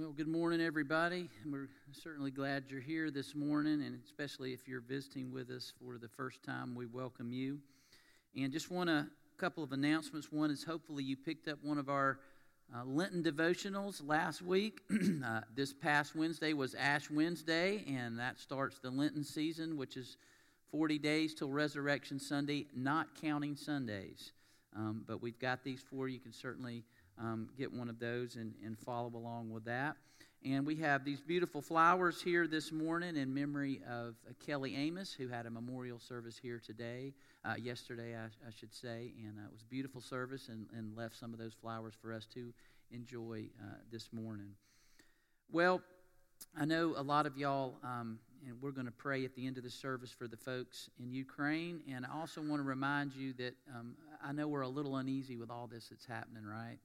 Well, good morning, everybody. We're certainly glad you're here this morning, and especially if you're visiting with us for the first time, we welcome you. And just want a couple of announcements. One is hopefully you picked up one of our uh, Lenten devotionals last week. uh, this past Wednesday was Ash Wednesday, and that starts the Lenten season, which is 40 days till Resurrection Sunday, not counting Sundays. Um, but we've got these for you. You can certainly um, get one of those and, and follow along with that. And we have these beautiful flowers here this morning in memory of uh, Kelly Amos, who had a memorial service here today, uh, yesterday, I, I, should say. And uh, it was a beautiful service and, and left some of those flowers for us to enjoy uh, this morning. Well, I know a lot of y'all, um, and we're going to pray at the end of the service for the folks in Ukraine. And I also want to remind you that um, I know we're a little uneasy with all this that's happening, right?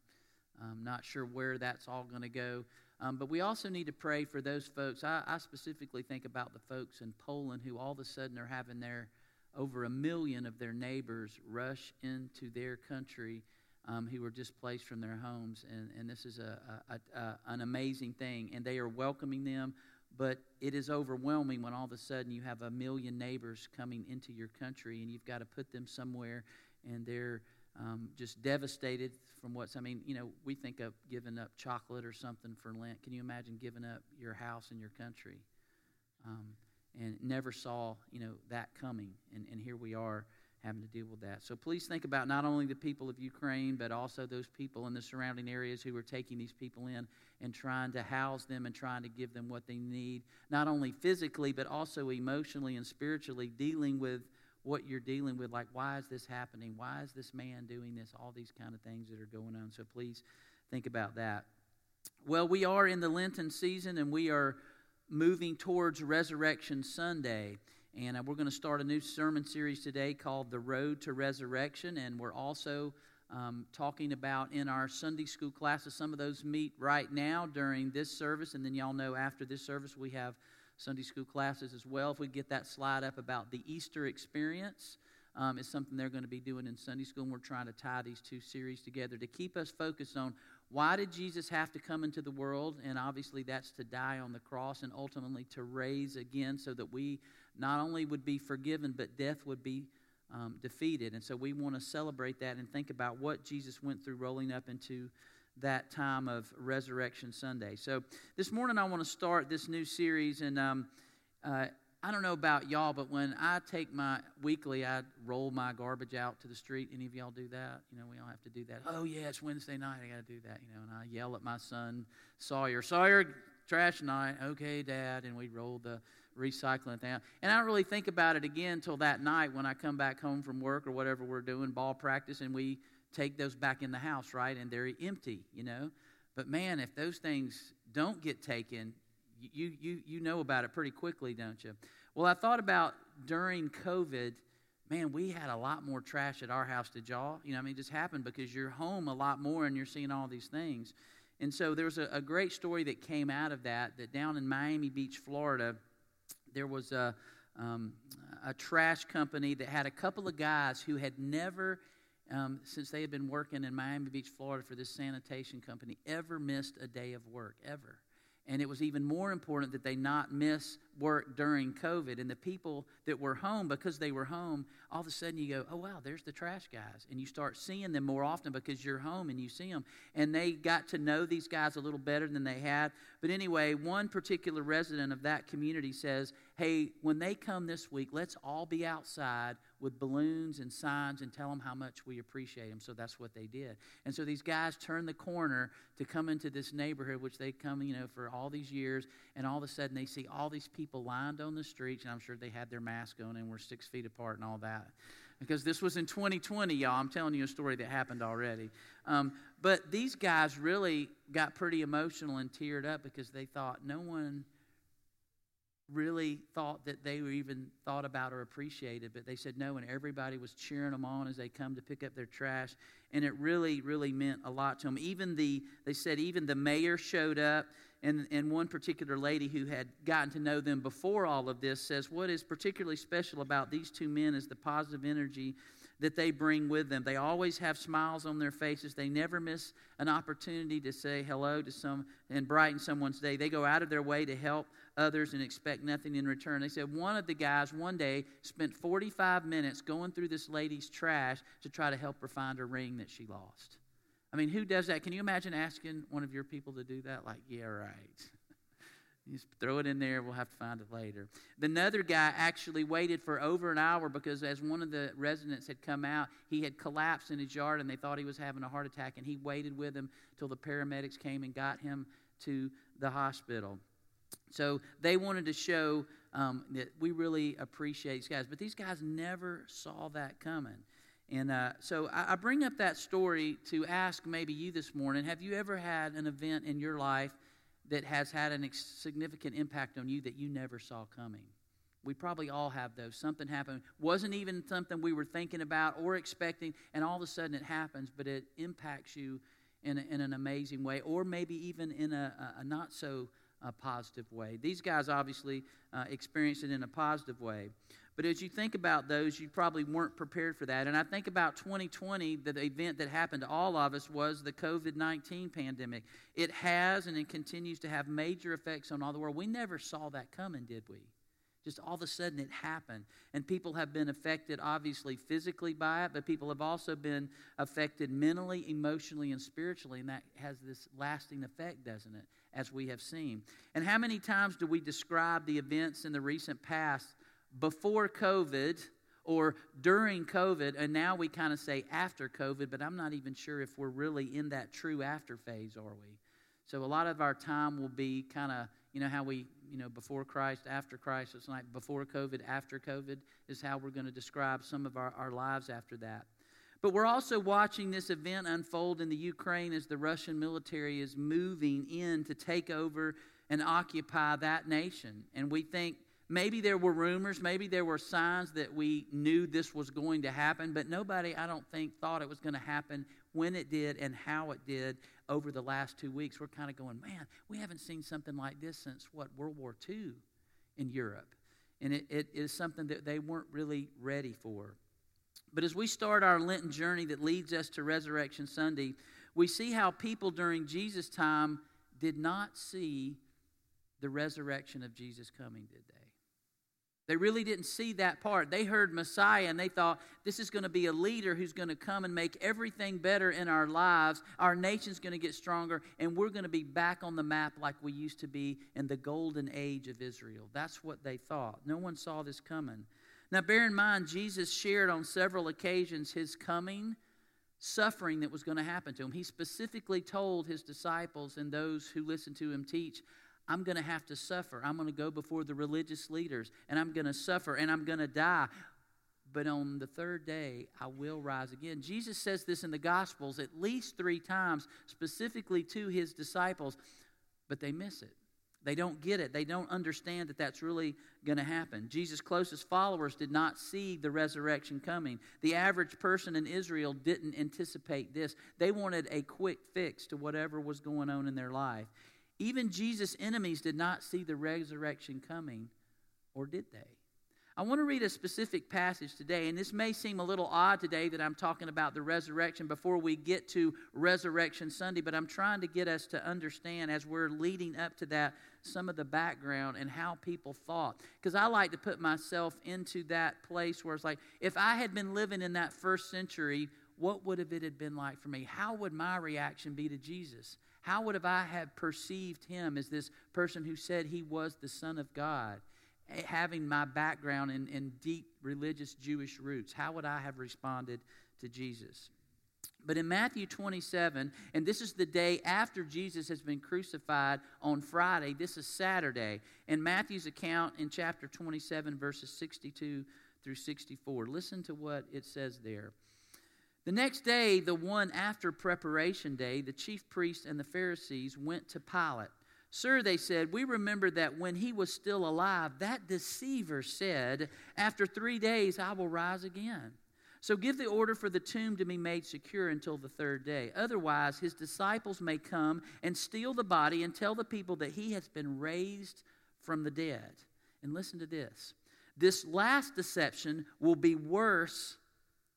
I'm not sure where that's all going to go. Um, but we also need to pray for those folks. I, I, specifically think about the folks in Poland who all of a sudden are having their over a million of their neighbors rush into their country um, who were displaced from their homes. And, and this is a, a, a, an amazing thing. And they are welcoming them. But it is overwhelming when all of a sudden you have a million neighbors coming into your country and you've got to put them somewhere and they're um, just devastated from what's, I mean, you know, we think of giving up chocolate or something for Lent. Can you imagine giving up your house and your country? Um, and never saw, you know, that coming. And, and here we are having to deal with that. So please think about not only the people of Ukraine, but also those people in the surrounding areas who are taking these people in and trying to house them and trying to give them what they need, not only physically, but also emotionally and spiritually, dealing with what you're dealing with like why is this happening? Why is this man doing this? All these kind of things that are going on. So please think about that. Well we are in the lenten season and we are moving towards resurrection sunday. And uh, we're going to start a new sermon series today called the road to resurrection. And we're also um, talking about in our sunday school classes some of those meet right now during this service. And then y'all know after this service we have Sunday school classes as well. If we get that slide up about the Easter experience, um, is something they're going to be doing in Sunday school. And we're trying to tie these two series together to keep us focused on why did Jesus have to come into the world? And obviously, that's to die on the cross and ultimately to raise again so that we not only would be forgiven, but death would be um, defeated. And so we want to celebrate that and think about what Jesus went through rolling up into that time of Resurrection Sunday. So this morning I want to start this new series, and um, uh, I don't know about y'all, but when I take my weekly, I roll my garbage out to the street. Any of y'all do that? You know, we all have to do that. Oh yeah, it's Wednesday night. I got to do that. You know, and I yell at my son Sawyer, Sawyer, trash night. Okay, Dad, and we roll the recycling thing. And I don't really think about it again until that night when I come back home from work or whatever we're doing, ball practice, and we take those back in the house, right? And they're empty, you know. But man, if those things don't get taken, you you you know about it pretty quickly, don't you? Well, I thought about during COVID, man, we had a lot more trash at our house. Did y'all? You know, I mean, it just happened because you're home a lot more and you're seeing all these things. And so there was a, a great story that came out of that. That down in Miami Beach, Florida, there was a um, a trash company that had a couple of guys who had never um, since they had been working in Miami Beach, Florida for this sanitation company, ever missed a day of work, ever. And it was even more important that they not miss work during COVID. And the people that were home, because they were home, all of a sudden you go, oh, wow, there's the trash guys. And you start seeing them more often because you're home and you see them. And they got to know these guys a little better than they had. But anyway, one particular resident of that community says, hey, when they come this week, let's all be outside with balloons and signs and tell them how much we appreciate them. So that's what they did. And so these guys turned the corner to come into this neighborhood, which they come, you know, for all these years. And all of a sudden they see all these people lined on the streets, and I'm sure they had their mask on and were six feet apart and all that. Because this was in 2020, y'all. I'm telling you a story that happened already. Um, but these guys really got pretty emotional and teared up because they thought no one really thought that they were even thought about or appreciated, but they said no, and everybody was cheering them on as they come to pick up their trash, and it really, really meant a lot to them. Even the, they said, even the mayor showed up, and, and one particular lady who had gotten to know them before all of this says, what is particularly special about these two men is the positive energy that they bring with them. They always have smiles on their faces. They never miss an opportunity to say hello to some and brighten someone's day. They go out of their way to help others and expect nothing in return. They said one of the guys one day spent 45 minutes going through this lady's trash to try to help her find a ring that she lost. I mean, who does that? Can you imagine asking one of your people to do that? Like, yeah, right. You just throw it in there, we'll have to find it later. The other guy actually waited for over an hour because, as one of the residents had come out, he had collapsed in his yard and they thought he was having a heart attack. And he waited with him till the paramedics came and got him to the hospital. So they wanted to show um, that we really appreciate these guys. But these guys never saw that coming. And uh, so I, I bring up that story to ask maybe you this morning have you ever had an event in your life that has had a ex- significant impact on you that you never saw coming? We probably all have those. Something happened, wasn't even something we were thinking about or expecting, and all of a sudden it happens, but it impacts you in, a, in an amazing way, or maybe even in a, a not so uh, positive way. These guys obviously uh, experienced it in a positive way. But as you think about those, you probably weren't prepared for that. And I think about 2020, the event that happened to all of us was the COVID 19 pandemic. It has and it continues to have major effects on all the world. We never saw that coming, did we? Just all of a sudden it happened. And people have been affected, obviously, physically by it, but people have also been affected mentally, emotionally, and spiritually. And that has this lasting effect, doesn't it? As we have seen. And how many times do we describe the events in the recent past before COVID or during COVID, and now we kind of say after COVID, but I'm not even sure if we're really in that true after phase, are we? So a lot of our time will be kind of, you know, how we, you know, before Christ, after Christ. It's like before COVID, after COVID is how we're going to describe some of our, our lives after that. But we're also watching this event unfold in the Ukraine as the Russian military is moving in to take over and occupy that nation. And we think Maybe there were rumors, maybe there were signs that we knew this was going to happen, but nobody, I don't think, thought it was going to happen when it did and how it did over the last two weeks. We're kind of going, man, we haven't seen something like this since what, World War II in Europe. And it, it is something that they weren't really ready for. But as we start our Lenten journey that leads us to Resurrection Sunday, we see how people during Jesus' time did not see the resurrection of Jesus coming, did they? They really didn't see that part. They heard Messiah and they thought this is going to be a leader who's going to come and make everything better in our lives. Our nation's going to get stronger and we're going to be back on the map like we used to be in the golden age of Israel. That's what they thought. No one saw this coming. Now, bear in mind, Jesus shared on several occasions his coming suffering that was going to happen to him. He specifically told his disciples and those who listened to him teach, I'm going to have to suffer. I'm going to go before the religious leaders and I'm going to suffer and I'm going to die. But on the third day, I will rise again. Jesus says this in the Gospels at least three times, specifically to his disciples, but they miss it. They don't get it. They don't understand that that's really going to happen. Jesus' closest followers did not see the resurrection coming. The average person in Israel didn't anticipate this. They wanted a quick fix to whatever was going on in their life. Even Jesus' enemies did not see the resurrection coming, or did they? I want to read a specific passage today, and this may seem a little odd today that I'm talking about the resurrection before we get to Resurrection Sunday, but I'm trying to get us to understand as we're leading up to that some of the background and how people thought. Because I like to put myself into that place where it's like, if I had been living in that first century, what would have it have been like for me? How would my reaction be to Jesus? How would have I have perceived him as this person who said he was the Son of God? Eh, having my background in, in deep religious Jewish roots, how would I have responded to Jesus? But in Matthew 27, and this is the day after Jesus has been crucified on Friday, this is Saturday. In Matthew's account in chapter 27, verses 62 through 64, listen to what it says there. The next day, the one after preparation day, the chief priests and the Pharisees went to Pilate. Sir, they said, we remember that when he was still alive, that deceiver said, After three days I will rise again. So give the order for the tomb to be made secure until the third day. Otherwise, his disciples may come and steal the body and tell the people that he has been raised from the dead. And listen to this this last deception will be worse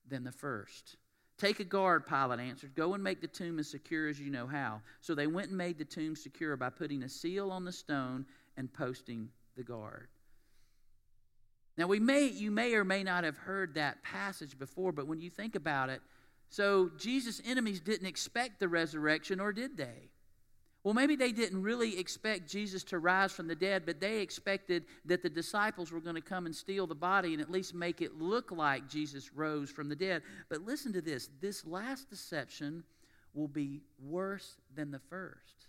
than the first. Take a guard, Pilate answered. Go and make the tomb as secure as you know how. So they went and made the tomb secure by putting a seal on the stone and posting the guard. Now we may you may or may not have heard that passage before, but when you think about it, so Jesus' enemies didn't expect the resurrection, or did they? Well, maybe they didn't really expect Jesus to rise from the dead, but they expected that the disciples were going to come and steal the body and at least make it look like Jesus rose from the dead. But listen to this this last deception will be worse than the first.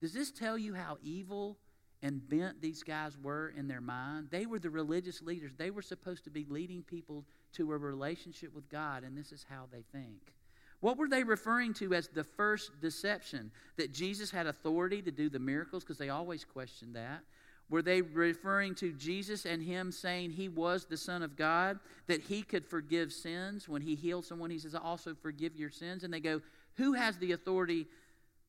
Does this tell you how evil and bent these guys were in their mind? They were the religious leaders. They were supposed to be leading people to a relationship with God, and this is how they think. What were they referring to as the first deception? That Jesus had authority to do the miracles? Because they always questioned that. Were they referring to Jesus and Him saying He was the Son of God? That He could forgive sins? When He healed someone, He says, I also forgive your sins. And they go, Who has the authority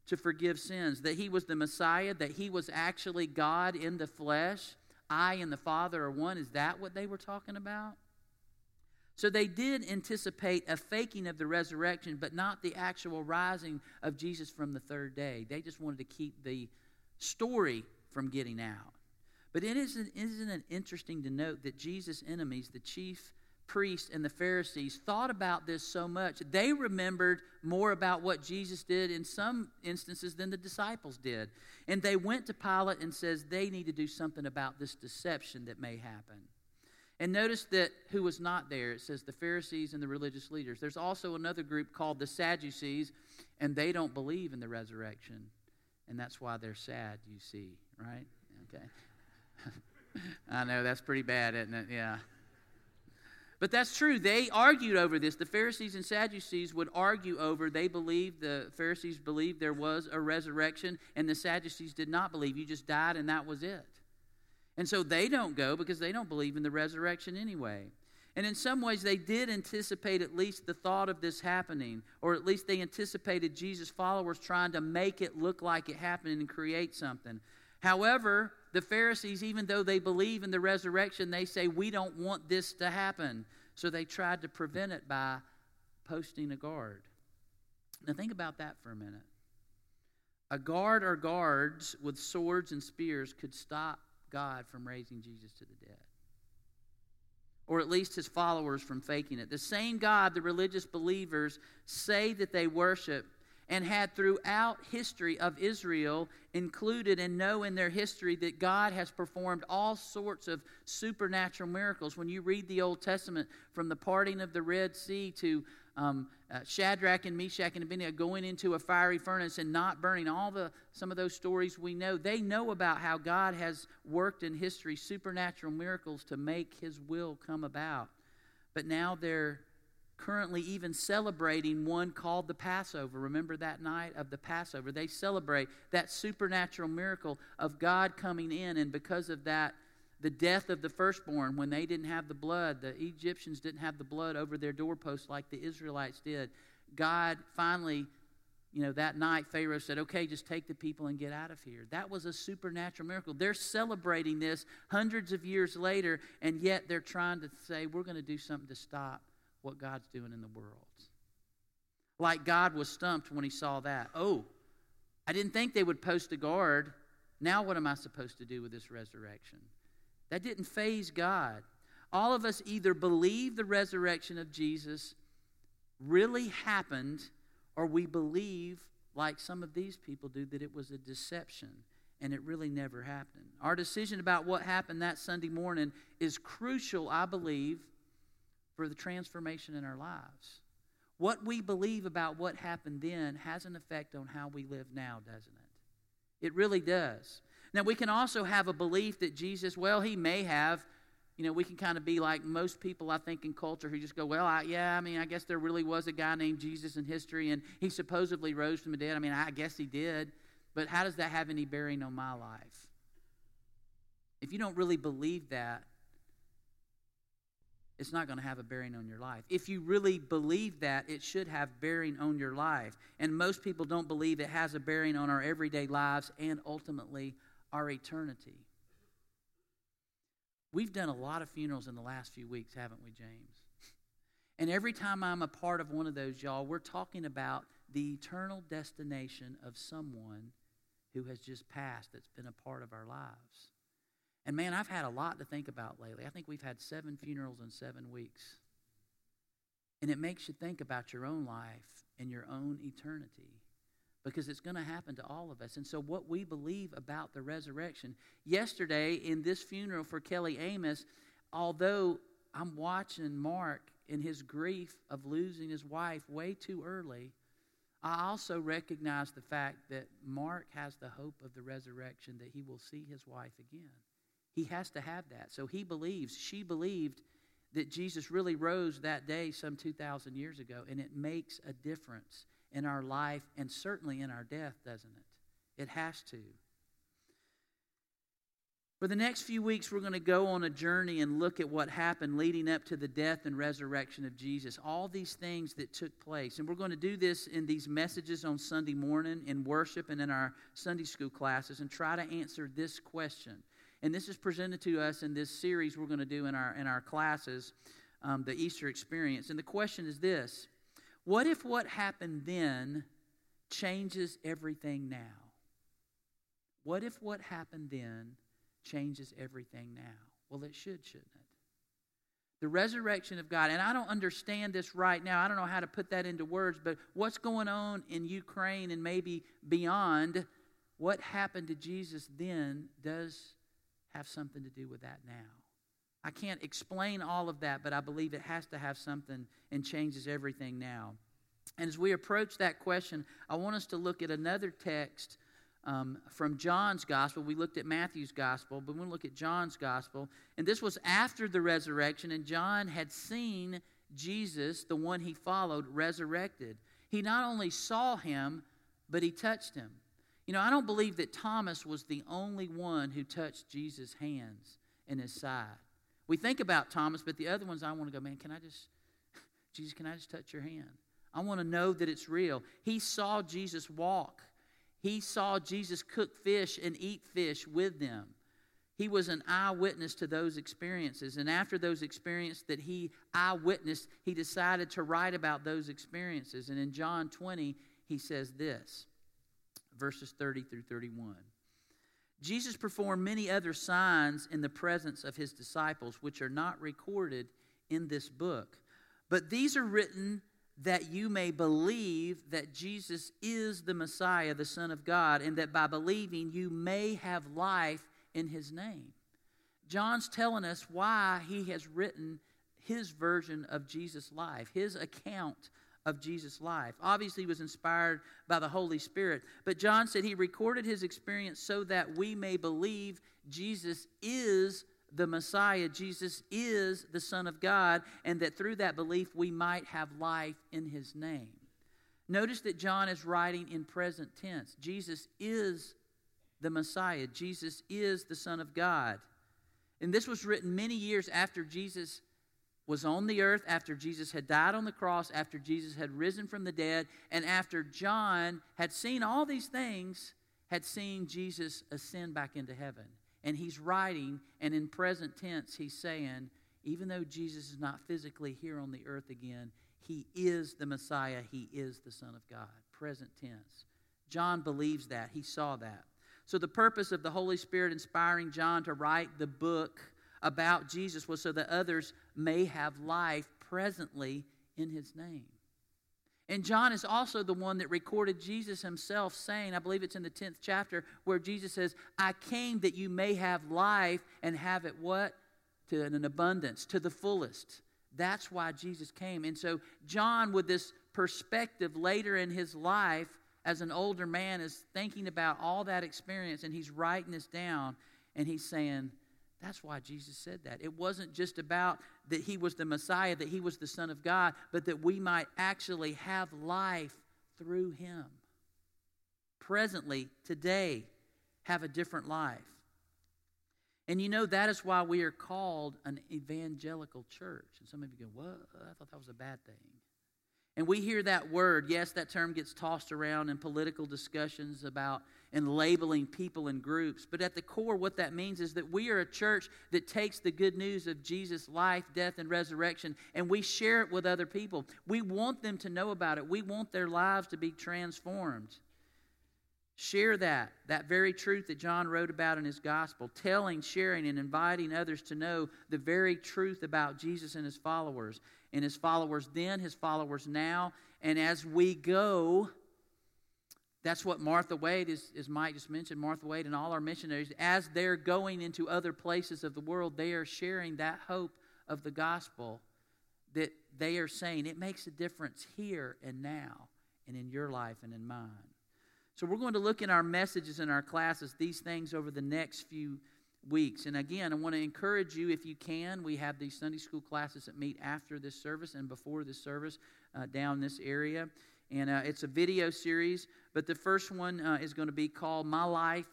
to forgive sins? That He was the Messiah? That He was actually God in the flesh? I and the Father are one? Is that what they were talking about? So they did anticipate a faking of the resurrection, but not the actual rising of Jesus from the third day. They just wanted to keep the story from getting out. But it isn't, isn't it interesting to note that Jesus' enemies, the chief priests and the Pharisees, thought about this so much. They remembered more about what Jesus did in some instances than the disciples did. And they went to Pilate and says they need to do something about this deception that may happen. And notice that who was not there. It says the Pharisees and the religious leaders. There's also another group called the Sadducees, and they don't believe in the resurrection. And that's why they're sad, you see, right? Okay. I know, that's pretty bad, isn't it? Yeah. But that's true. They argued over this. The Pharisees and Sadducees would argue over, they believed, the Pharisees believed there was a resurrection, and the Sadducees did not believe. You just died, and that was it. And so they don't go because they don't believe in the resurrection anyway. And in some ways, they did anticipate at least the thought of this happening, or at least they anticipated Jesus' followers trying to make it look like it happened and create something. However, the Pharisees, even though they believe in the resurrection, they say, We don't want this to happen. So they tried to prevent it by posting a guard. Now, think about that for a minute. A guard or guards with swords and spears could stop God from raising Jesus to the dead. Or at least his followers from faking it. The same God the religious believers say that they worship and had throughout history of Israel included and know in their history that God has performed all sorts of supernatural miracles. When you read the Old Testament, from the parting of the Red Sea to um, uh, Shadrach and Meshach and Abednego going into a fiery furnace and not burning. All the some of those stories we know. They know about how God has worked in history supernatural miracles to make His will come about. But now they're currently even celebrating one called the Passover. Remember that night of the Passover? They celebrate that supernatural miracle of God coming in, and because of that the death of the firstborn when they didn't have the blood. The Egyptians didn't have the blood over their doorposts like the Israelites did. God finally, you know, that night, Pharaoh said, okay, just take the people and get out of here. That was a supernatural miracle. They're celebrating this hundreds of years later, and yet they're trying to say, we're going to do something to stop what God's doing in the world. Like God was stumped when he saw that. Oh, I didn't think they would post a guard. Now, what am I supposed to do with this resurrection? That didn't faze God. All of us either believe the resurrection of Jesus really happened, or we believe, like some of these people do, that it was a deception and it really never happened. Our decision about what happened that Sunday morning is crucial, I believe, for the transformation in our lives. What we believe about what happened then has an effect on how we live now, doesn't it? It really does. Now, we can also have a belief that Jesus, well, he may have, you know, we can kind of be like most people, I think, in culture who just go, well, I, yeah, I mean, I guess there really was a guy named Jesus in history, and he supposedly rose from the dead. I mean, I guess he did, but how does that have any bearing on my life? If you don't really believe that, it's not going to have a bearing on your life. If you really believe that, it should have bearing on your life. And most people don't believe it has a bearing on our everyday lives and ultimately our eternity. We've done a lot of funerals in the last few weeks, haven't we, James? And every time I'm a part of one of those, y'all, we're talking about the eternal destination of someone who has just passed that's been a part of our lives. And man, I've had a lot to think about lately. I think we've had seven funerals in seven weeks. And it makes you think about your own life and your own eternity because it's going to happen to all of us. And so, what we believe about the resurrection, yesterday in this funeral for Kelly Amos, although I'm watching Mark in his grief of losing his wife way too early, I also recognize the fact that Mark has the hope of the resurrection that he will see his wife again. He has to have that. So he believes, she believed that Jesus really rose that day some 2,000 years ago, and it makes a difference in our life and certainly in our death, doesn't it? It has to. For the next few weeks, we're going to go on a journey and look at what happened leading up to the death and resurrection of Jesus. All these things that took place. And we're going to do this in these messages on Sunday morning, in worship, and in our Sunday school classes, and try to answer this question. And this is presented to us in this series we're going to do in our, in our classes, um, the Easter experience. And the question is this What if what happened then changes everything now? What if what happened then? changes everything now. Well, it should, shouldn't it? The resurrection of God, and I don't understand this right now. I don't know how to put that into words, but what's going on in Ukraine and maybe beyond, what happened to Jesus then does have something to do with that now. I can't explain all of that, but I believe it has to have something and changes everything now. And as we approach that question, I want us to look at another text um, from John's gospel. We looked at Matthew's gospel, but we look at John's gospel. And this was after the resurrection, and John had seen Jesus, the one he followed, resurrected. He not only saw him, but he touched him. You know, I don't believe that Thomas was the only one who touched Jesus' hands and his side. We think about Thomas, but the other ones I want to go, man, can I just, Jesus, can I just touch your hand? I want to know that it's real. He saw Jesus walk. He saw Jesus cook fish and eat fish with them. He was an eyewitness to those experiences. And after those experiences that he eyewitnessed, he decided to write about those experiences. And in John 20, he says this verses 30 through 31. Jesus performed many other signs in the presence of his disciples, which are not recorded in this book. But these are written that you may believe that Jesus is the Messiah, the Son of God, and that by believing you may have life in his name. John's telling us why he has written his version of Jesus' life, his account of Jesus' life. Obviously, he was inspired by the Holy Spirit, but John said he recorded his experience so that we may believe Jesus is the Messiah, Jesus is the Son of God, and that through that belief we might have life in his name. Notice that John is writing in present tense. Jesus is the Messiah, Jesus is the Son of God. And this was written many years after Jesus was on the earth, after Jesus had died on the cross, after Jesus had risen from the dead, and after John had seen all these things, had seen Jesus ascend back into heaven. And he's writing, and in present tense, he's saying, even though Jesus is not physically here on the earth again, he is the Messiah, he is the Son of God. Present tense. John believes that, he saw that. So, the purpose of the Holy Spirit inspiring John to write the book about Jesus was so that others may have life presently in his name. And John is also the one that recorded Jesus himself saying, I believe it's in the 10th chapter, where Jesus says, I came that you may have life and have it what? To an abundance, to the fullest. That's why Jesus came. And so, John, with this perspective later in his life, as an older man, is thinking about all that experience and he's writing this down and he's saying, that's why Jesus said that. It wasn't just about that he was the Messiah, that he was the Son of God, but that we might actually have life through him. Presently, today, have a different life. And you know, that is why we are called an evangelical church. And some of you go, What? I thought that was a bad thing. And we hear that word. Yes, that term gets tossed around in political discussions about and labeling people and groups. But at the core, what that means is that we are a church that takes the good news of Jesus' life, death, and resurrection and we share it with other people. We want them to know about it, we want their lives to be transformed. Share that, that very truth that John wrote about in his gospel, telling, sharing, and inviting others to know the very truth about Jesus and his followers. And his followers then, his followers now. And as we go, that's what Martha Wade, is, as Mike just mentioned, Martha Wade and all our missionaries, as they're going into other places of the world, they are sharing that hope of the gospel that they are saying it makes a difference here and now, and in your life and in mine. So we're going to look in our messages in our classes these things over the next few weeks. And again, I want to encourage you if you can. We have these Sunday school classes that meet after this service and before this service uh, down this area. And uh, it's a video series, but the first one uh, is going to be called My Life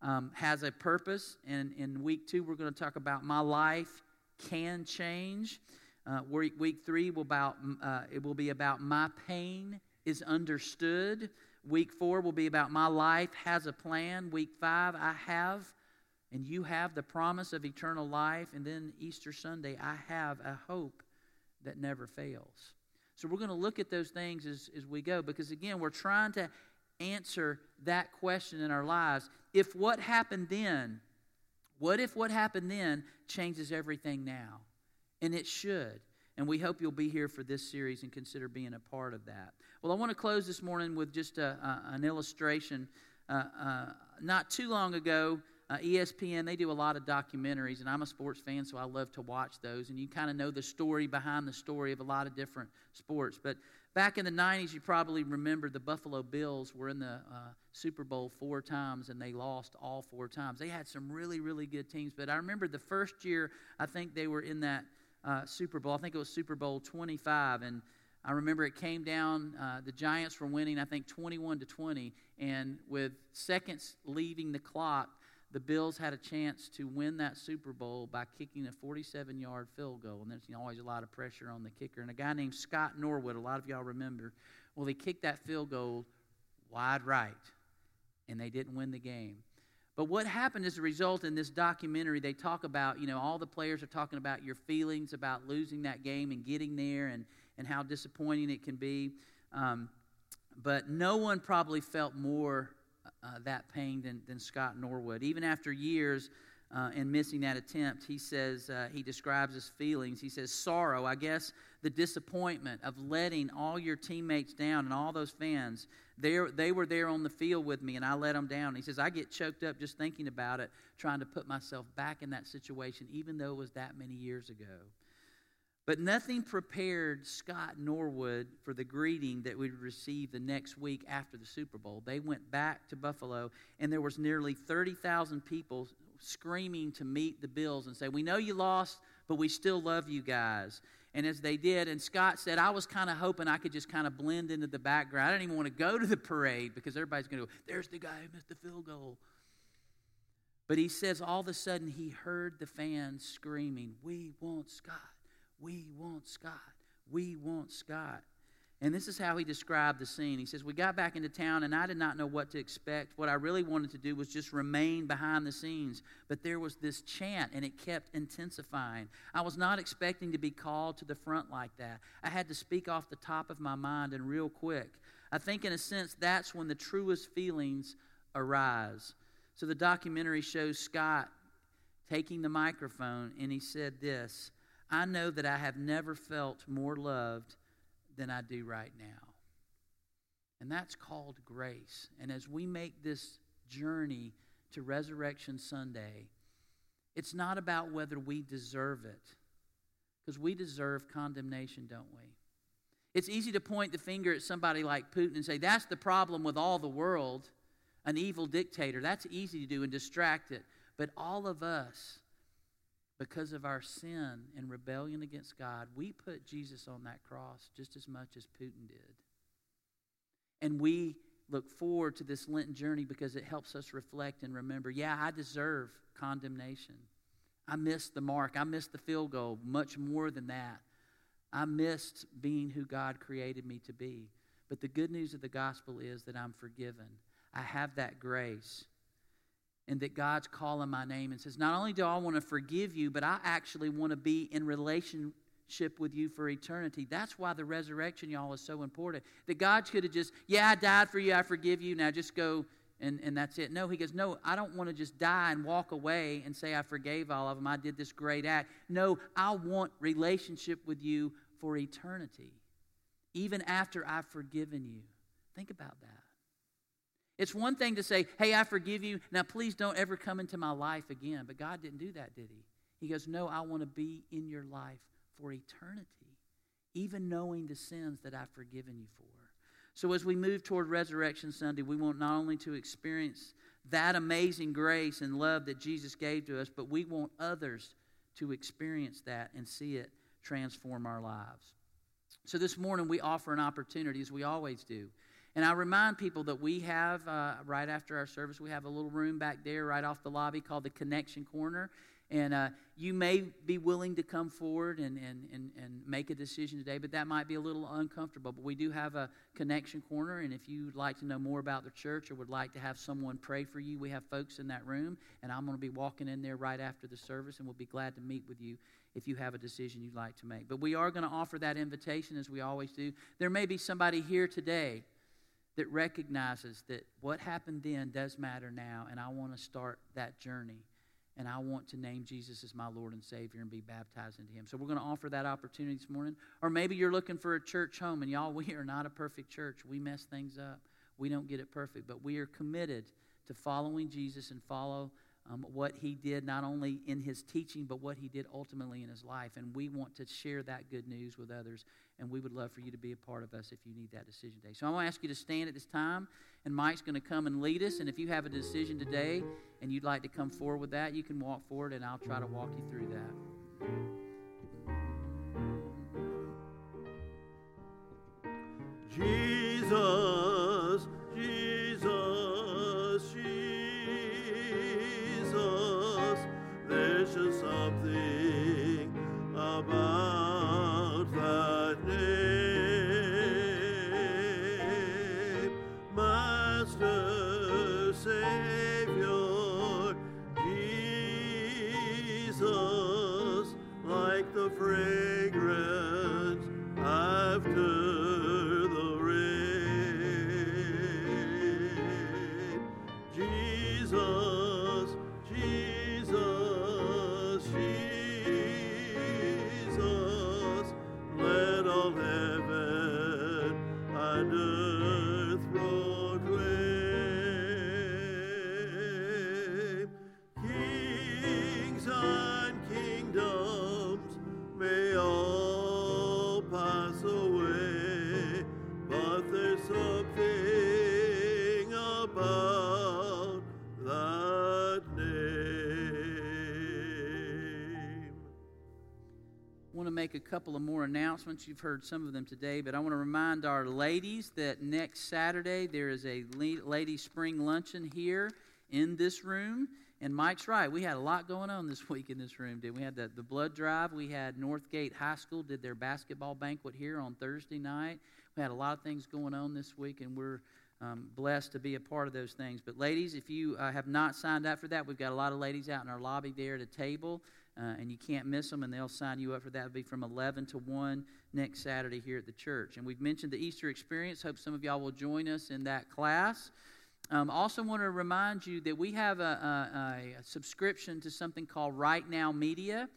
um, Has a Purpose. And in week two, we're going to talk about My Life Can Change. Uh, week, week three will, about, uh, it will be about My Pain is Understood. Week four will be about my life has a plan. Week five, I have and you have the promise of eternal life. And then Easter Sunday, I have a hope that never fails. So we're going to look at those things as, as we go because, again, we're trying to answer that question in our lives. If what happened then, what if what happened then changes everything now? And it should. And we hope you'll be here for this series and consider being a part of that. Well, I want to close this morning with just a, a, an illustration. Uh, uh, not too long ago, uh, ESPN, they do a lot of documentaries, and I'm a sports fan, so I love to watch those. And you kind of know the story behind the story of a lot of different sports. But back in the 90s, you probably remember the Buffalo Bills were in the uh, Super Bowl four times, and they lost all four times. They had some really, really good teams. But I remember the first year, I think they were in that uh, Super Bowl. I think it was Super Bowl 25, and I remember it came down. Uh, the Giants were winning, I think, 21 to 20, and with seconds leaving the clock, the Bills had a chance to win that Super Bowl by kicking a 47-yard field goal. And there's you know, always a lot of pressure on the kicker. And a guy named Scott Norwood, a lot of y'all remember, well, he kicked that field goal wide right, and they didn't win the game. But what happened as a result in this documentary, they talk about, you know, all the players are talking about your feelings about losing that game and getting there and, and how disappointing it can be. Um, but no one probably felt more uh, that pain than, than Scott Norwood. Even after years uh, and missing that attempt, he says, uh, he describes his feelings. He says, sorrow, I guess the disappointment of letting all your teammates down and all those fans, they were there on the field with me and I let them down. He says, I get choked up just thinking about it, trying to put myself back in that situation, even though it was that many years ago. But nothing prepared Scott Norwood for the greeting that we'd receive the next week after the Super Bowl. They went back to Buffalo, and there was nearly 30,000 people screaming to meet the Bills and say, We know you lost, but we still love you guys. And as they did, and Scott said, I was kind of hoping I could just kind of blend into the background. I didn't even want to go to the parade because everybody's going to go, There's the guy who missed the field goal. But he says, all of a sudden, he heard the fans screaming, We want Scott. We want Scott. We want Scott. And this is how he described the scene. He says, We got back into town, and I did not know what to expect. What I really wanted to do was just remain behind the scenes. But there was this chant, and it kept intensifying. I was not expecting to be called to the front like that. I had to speak off the top of my mind and real quick. I think, in a sense, that's when the truest feelings arise. So the documentary shows Scott taking the microphone, and he said this I know that I have never felt more loved than I do right now. And that's called grace. And as we make this journey to Resurrection Sunday, it's not about whether we deserve it, because we deserve condemnation, don't we? It's easy to point the finger at somebody like Putin and say, that's the problem with all the world, an evil dictator. That's easy to do and distract it. But all of us, because of our sin and rebellion against God, we put Jesus on that cross just as much as Putin did. And we look forward to this Lenten journey because it helps us reflect and remember yeah, I deserve condemnation. I missed the mark, I missed the field goal, much more than that. I missed being who God created me to be. But the good news of the gospel is that I'm forgiven. I have that grace. And that God's calling my name and says, Not only do I want to forgive you, but I actually want to be in relationship with you for eternity. That's why the resurrection, y'all, is so important. That God could have just, Yeah, I died for you, I forgive you, now just go and, and that's it. No, he goes, No, I don't want to just die and walk away and say I forgave all of them. I did this great act. No, I want relationship with you for eternity even after I've forgiven you. Think about that. It's one thing to say, hey, I forgive you. Now, please don't ever come into my life again. But God didn't do that, did He? He goes, no, I want to be in your life for eternity, even knowing the sins that I've forgiven you for. So, as we move toward Resurrection Sunday, we want not only to experience that amazing grace and love that Jesus gave to us, but we want others to experience that and see it transform our lives. So this morning we offer an opportunity, as we always do. And I remind people that we have, uh, right after our service, we have a little room back there right off the lobby called the Connection Corner. And uh, you may be willing to come forward and, and, and, and make a decision today, but that might be a little uncomfortable. But we do have a connection corner, and if you'd like to know more about the church or would like to have someone pray for you, we have folks in that room, and I'm going to be walking in there right after the service, and we'll be glad to meet with you if you have a decision you'd like to make. But we are going to offer that invitation as we always do. There may be somebody here today that recognizes that what happened then does matter now, and I want to start that journey. And I want to name Jesus as my Lord and Savior and be baptized into Him. So we're going to offer that opportunity this morning. Or maybe you're looking for a church home, and y'all, we are not a perfect church. We mess things up. We don't get it perfect, but we are committed to following Jesus and follow um, what he did not only in his teaching, but what he did ultimately in his life. And we want to share that good news with others. And we would love for you to be a part of us if you need that decision today. So I'm going to ask you to stand at this time, and Mike's going to come and lead us. And if you have a decision today and you'd like to come forward with that, you can walk forward, and I'll try to walk you through that. Jesus, make a couple of more announcements. You've heard some of them today, but I want to remind our ladies that next Saturday there is a lady spring luncheon here in this room. And Mike's right. We had a lot going on this week in this room, did we? had the, the blood drive. We had Northgate High School did their basketball banquet here on Thursday night. We had a lot of things going on this week, and we're um, blessed to be a part of those things. But ladies, if you uh, have not signed up for that, we've got a lot of ladies out in our lobby there at a table uh, and you can't miss them, and they'll sign you up for that. It'll be from 11 to 1 next Saturday here at the church. And we've mentioned the Easter experience. Hope some of y'all will join us in that class. Um, also, want to remind you that we have a, a, a, subscription to something called Right Now Media.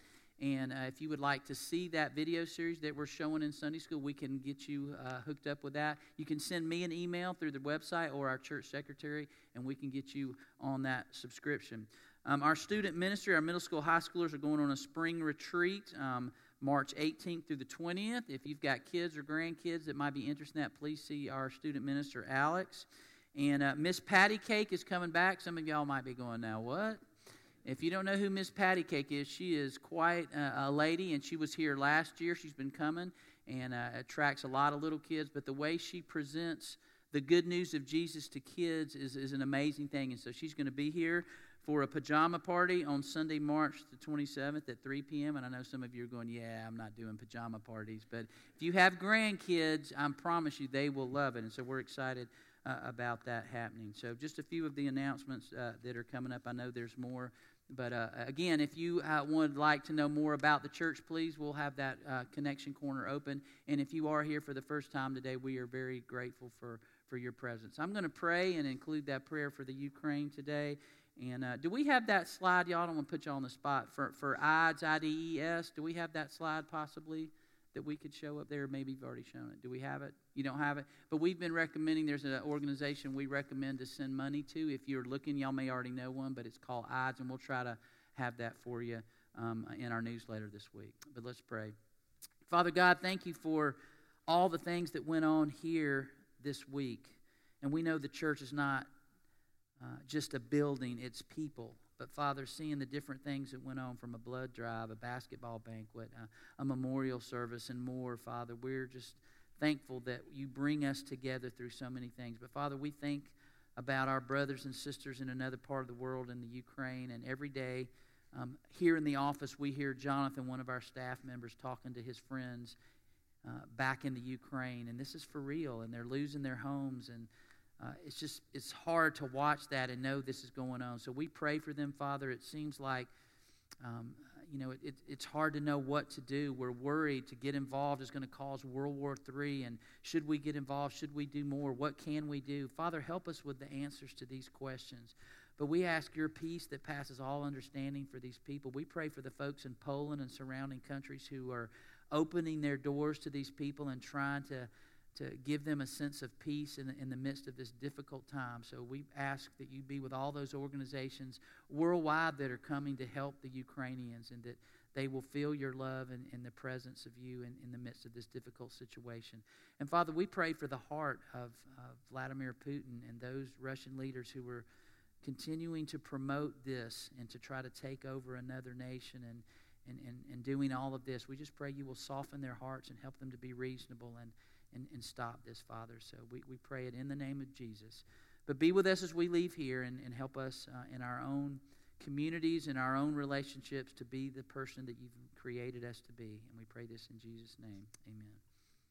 And uh, if you would like to see that video series that we're showing in Sunday school, we can get you uh, hooked up with that. You can send me an email through the website or our church secretary, and we can get you on that subscription. Um, our student ministry, our middle school, high schoolers are going on a spring retreat um, March 18th through the 20th. If you've got kids or grandkids that might be interested in that, please see our student minister, Alex. And uh, Miss Patty Cake is coming back. Some of y'all might be going, now what? If you don't know who Miss Patty Cake is, she is quite a, a lady, and she was here last year. She's been coming and uh, attracts a lot of little kids. But the way she presents the good news of Jesus to kids is, is an amazing thing. And so she's going to be here for a pajama party on Sunday, March the 27th at 3 p.m. And I know some of you are going, yeah, I'm not doing pajama parties. But if you have grandkids, I promise you they will love it. And so we're excited uh, about that happening. So just a few of the announcements uh, that are coming up. I know there's more. But uh, again, if you uh, would like to know more about the church, please, we'll have that uh, connection corner open. And if you are here for the first time today, we are very grateful for, for your presence. I'm going to pray and include that prayer for the Ukraine today. And uh, do we have that slide, y'all? I don't want to put you on the spot. For, for IDES, I-D-E-S, do we have that slide possibly that we could show up there? Maybe you've already shown it. Do we have it? You don't have it? But we've been recommending, there's an organization we recommend to send money to. If you're looking, y'all may already know one, but it's called IDES, and we'll try to have that for you um, in our newsletter this week. But let's pray. Father God, thank you for all the things that went on here this week. And we know the church is not uh, just a building, it's people. But Father, seeing the different things that went on from a blood drive, a basketball banquet, uh, a memorial service, and more, Father, we're just thankful that you bring us together through so many things. But Father, we think about our brothers and sisters in another part of the world, in the Ukraine, and every day um, here in the office, we hear Jonathan, one of our staff members, talking to his friends uh, back in the Ukraine, and this is for real, and they're losing their homes and uh, it's just it's hard to watch that and know this is going on. So we pray for them, Father. It seems like um, you know it, it, it's hard to know what to do. We're worried to get involved is going to cause World War III. And should we get involved? Should we do more? What can we do? Father, help us with the answers to these questions. But we ask your peace that passes all understanding for these people. We pray for the folks in Poland and surrounding countries who are opening their doors to these people and trying to to give them a sense of peace in the, in the midst of this difficult time. So we ask that you be with all those organizations worldwide that are coming to help the Ukrainians and that they will feel your love and, and the presence of you in, in the midst of this difficult situation. And Father, we pray for the heart of, of Vladimir Putin and those Russian leaders who were continuing to promote this and to try to take over another nation and, and, and, and doing all of this. We just pray you will soften their hearts and help them to be reasonable and and, and stop this, Father. So we, we pray it in the name of Jesus. But be with us as we leave here and, and help us uh, in our own communities, in our own relationships, to be the person that you've created us to be. And we pray this in Jesus' name. Amen.